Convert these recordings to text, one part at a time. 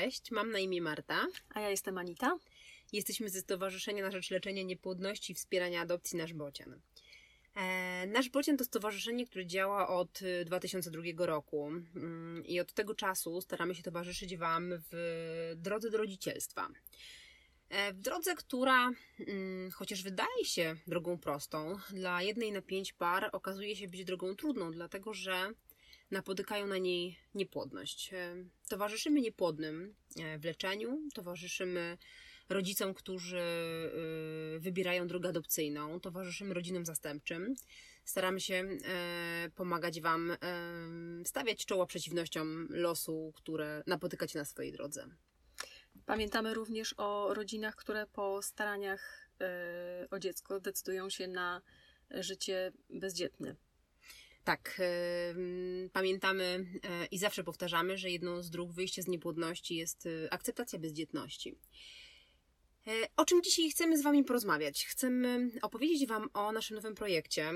Cześć, mam na imię Marta. A ja jestem Anita. Jesteśmy ze Stowarzyszenia na Rzecz Leczenia Niepłodności i Wspierania Adopcji Nasz Bocian. E, Nasz Bocian to stowarzyszenie, które działa od 2002 y, roku mm, i od tego czasu staramy się towarzyszyć Wam w drodze do rodzicielstwa. E, w drodze, która, mm, chociaż wydaje się drogą prostą, dla jednej na pięć par okazuje się być drogą trudną, dlatego że napotykają na niej niepłodność. E, towarzyszymy niepłodnym e, w leczeniu, towarzyszymy rodzicom, którzy e, wybierają drogę adopcyjną, towarzyszymy rodzinom zastępczym. Staramy się pomagać Wam stawiać czoła przeciwnościom losu, które napotykacie na swojej drodze. Pamiętamy również o rodzinach, które po staraniach o dziecko decydują się na życie bezdzietne. Tak, pamiętamy e, i zawsze powtarzamy, że jedną z dróg wyjścia z niepłodności jest e, akceptacja bezdzietności. O czym dzisiaj chcemy z Wami porozmawiać? Chcemy opowiedzieć Wam o naszym nowym projekcie,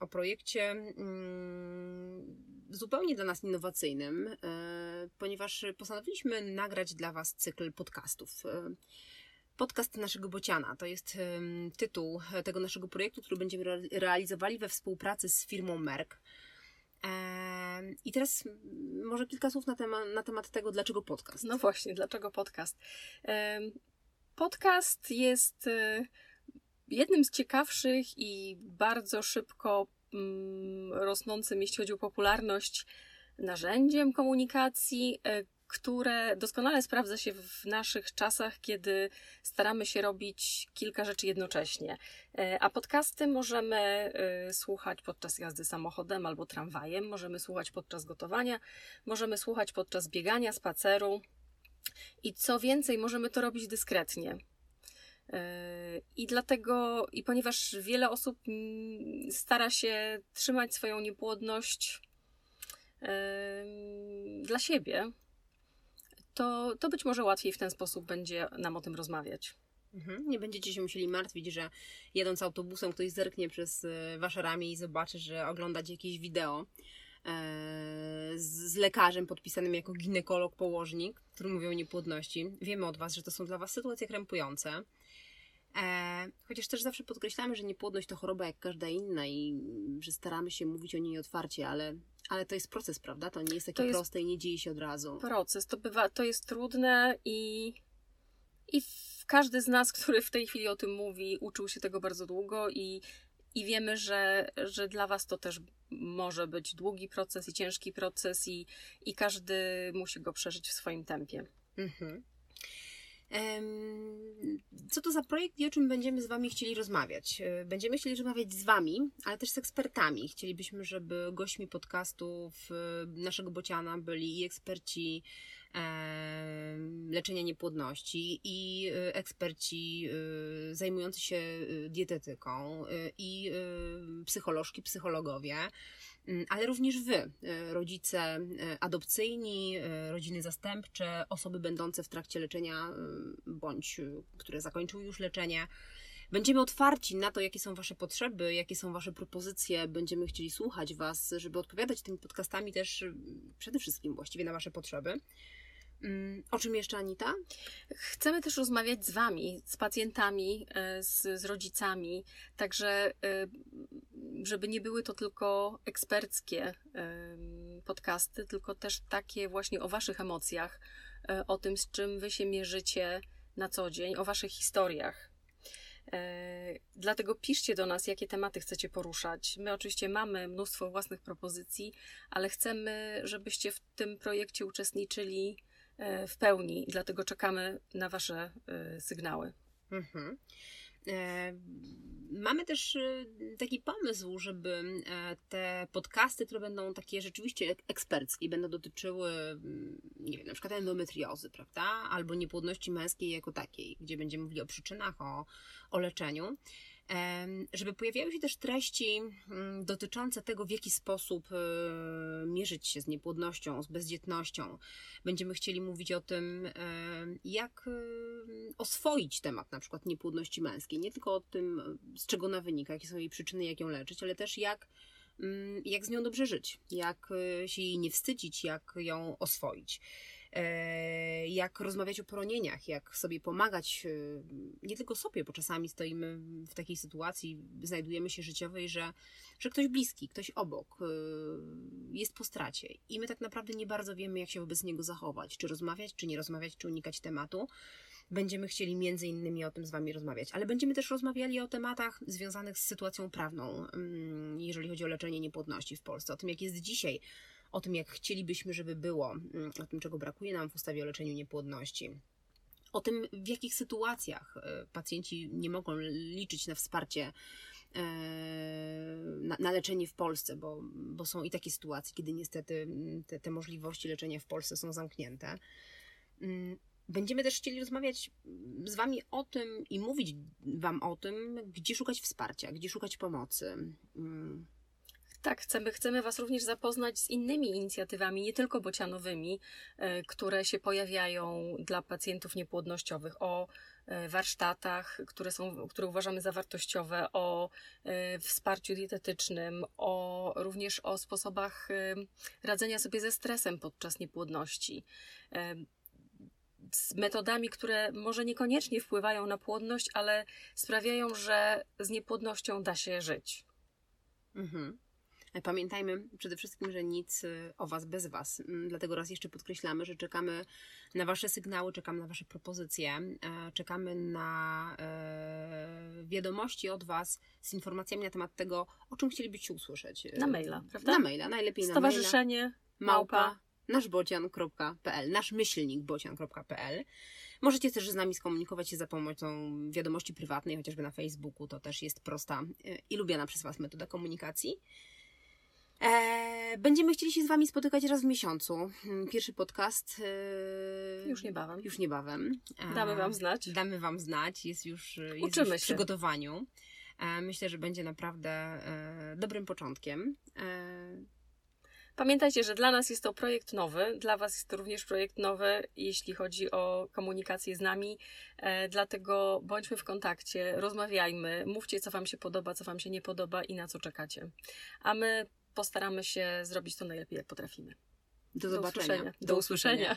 o projekcie mm, zupełnie dla nas innowacyjnym, ponieważ postanowiliśmy nagrać dla Was cykl podcastów. Podcast naszego Bociana to jest tytuł tego naszego projektu, który będziemy realizowali we współpracy z firmą Merck. I teraz może kilka słów na temat, na temat tego, dlaczego podcast. No właśnie, dlaczego podcast. Podcast jest e, jednym z ciekawszych i bardzo szybko mm, rosnącym, jeśli chodzi o popularność, narzędziem komunikacji, e, które doskonale sprawdza się w naszych czasach, kiedy staramy się robić kilka rzeczy jednocześnie. E, a podcasty możemy e, słuchać podczas jazdy samochodem albo tramwajem, możemy słuchać podczas gotowania, możemy słuchać podczas biegania, spaceru. I co więcej, możemy to robić dyskretnie. E, I dlatego, i ponieważ wiele osób mm, stara się trzymać swoją niepłodność dla siebie, to, to być może łatwiej w ten sposób będzie nam o tym rozmawiać. Mhm. Nie będziecie się musieli martwić, że jedąc autobusem ktoś zerknie przez e, wasze ramię i zobaczy, że oglądacie jakieś wideo e, z, lekarzem podpisanym jako ginekolog, położnik, który mówi o niepłodności. Wiemy od Was, że to są dla Was sytuacje krępujące. E, chociaż też zawsze podkreślamy, że niepłodność to choroba jak każda inna i że staramy się mówić o niej otwarcie, ale ale to jest proces, prawda? To nie jest takie jest proste i nie dzieje się od razu. Proces, to bywa, to jest trudne i, i każdy z nas, który w tej chwili o tym mówi, uczył się tego bardzo długo i, i wiemy, że, że dla Was to też może być długi proces i ciężki proces i, i każdy musi go przeżyć w swoim tempie. Mhm. Co to za projekt i o czym będziemy z Wami chcieli rozmawiać? E, będziemy chcieli rozmawiać z Wami, ale też z ekspertami. Chcielibyśmy, żeby gośćmi podcastów naszego Bociana byli i eksperci leczenia niepłodności i e, eksperci e, zajmujący się dietetyką i psycholożki, psychologowie Mm, ale również Wy, e, rodzice e, adopcyjni, e, rodziny zastępcze, osoby będące w trakcie leczenia bądź które zakończyły już leczenie. Będziemy otwarci na to, jakie są Wasze potrzeby, jakie są Wasze propozycje. Będziemy chcieli słuchać Was, żeby odpowiadać tymi podcastami też przede wszystkim właściwie na Wasze potrzeby. Mm, o czym jeszcze, Anita? Chcemy też rozmawiać z Wami, z pacjentami, z, z rodzicami, także żeby nie były to tylko eksperckie podcasty, tylko też takie właśnie o Waszych emocjach, e, o tym, z czym Wy się mierzycie na co dzień, o Waszych historiach. E, dlatego piszcie do nas, jakie tematy chcecie poruszać. My oczywiście mamy mnóstwo własnych propozycji, ale chcemy, żebyście w tym projekcie uczestniczyli e, w pełni, dlatego czekamy na Wasze sygnały. Mhm. E, mamy też e, taki pomysł, żeby e, te podcasty, które będą takie rzeczywiście eksperckie, będą dotyczyły, mm, nie wiem, na przykład endometriozy, prawda? Albo niepłodności męskiej jako takiej, gdzie będziemy mówili o przyczynach, o, o leczeniu żeby pojawiały się też treści mm, dotyczące tego, w jaki sposób e, mierzyć się z niepłodnością, z bezdzietnością. Będziemy chcieli mówić o tym, jak e, oswoić temat na przykład niepłodności męskiej. Nie tylko o tym, z czego ona wynika, jakie są jej przyczyny, jak ją leczyć, ale też jak, mm, jak z nią dobrze żyć, jak e, się jej nie wstydzić, jak ją oswoić. E, jak rozmawiać o poronieniach, jak sobie pomagać, e, nie tylko sobie, bo czasami stoimy w takiej sytuacji, znajdujemy się życiowej, że, że ktoś bliski, ktoś obok e, jest po stracie i my tak naprawdę nie bardzo wiemy, jak się wobec niego zachować, czy rozmawiać, czy nie rozmawiać, czy unikać tematu. Będziemy chcieli między innymi o tym z Wami rozmawiać, ale będziemy też rozmawiali o tematach związanych z sytuacją prawną, mm, jeżeli chodzi o leczenie niepłodności w Polsce, o tym, jak jest dzisiaj, o tym, jak chcielibyśmy, żeby było, mm, o tym, czego brakuje nam w ustawie o leczeniu niepłodności. O tym, w jakich sytuacjach e, pacjenci nie mogą liczyć na wsparcie e, na, leczenie w Polsce, bo, bo są i takie sytuacje, kiedy niestety mm, te, te możliwości leczenia w Polsce są zamknięte. Będziemy też chcieli rozmawiać z Wami o tym i mówić Wam o tym, gdzie szukać wsparcia, gdzie szukać pomocy. Tak, chcemy, chcemy Was również zapoznać z innymi inicjatywami, nie tylko bocianowymi, e, które się pojawiają dla pacjentów niepłodnościowych, o e, warsztatach, które, są, które uważamy za wartościowe, o e, wsparciu dietetycznym, o, również o sposobach radzenia sobie ze stresem podczas niepłodności z metodami, które może niekoniecznie wpływają na płodność, ale sprawiają, że z niepłodnością da się żyć. Mhm. Pamiętajmy przede wszystkim, że nic y, o Was bez Was. Mm, dlatego raz jeszcze podkreślamy, że czekamy na Wasze sygnały, czekamy na Wasze propozycje, e, czekamy na e, wiadomości od Was z informacjami na temat tego, o czym chcielibyście usłyszeć. Na maila, prawda? Na maila, najlepiej na maila. Stowarzyszenie małpa naszbocian.pl, naszmyślnikbocian.pl. Możecie też z nami skomunikować się za pomocą wiadomości prywatnej, chociażby na Facebooku. To też jest prosta e, i lubiana przez Was metoda komunikacji. E, będziemy chcieli się z Wami spotykać raz w miesiącu. Hmm, pierwszy podcast. E, już niebawem. Już niebawem. Damy Wam znać. Damy Wam znać. Jest już, jest Uczymy już w przygotowaniu. Myślę, że będzie naprawdę dobrym początkiem. Pamiętajcie, że dla nas jest to projekt nowy, dla Was jest to również projekt nowy, jeśli chodzi o komunikację z nami. E, dlatego bądźmy w kontakcie, rozmawiajmy, mówcie, co Wam się podoba, co Wam się nie podoba i na co czekacie. A my postaramy się zrobić to najlepiej, jak potrafimy. Do zobaczenia. Do usłyszenia. Do usłyszenia.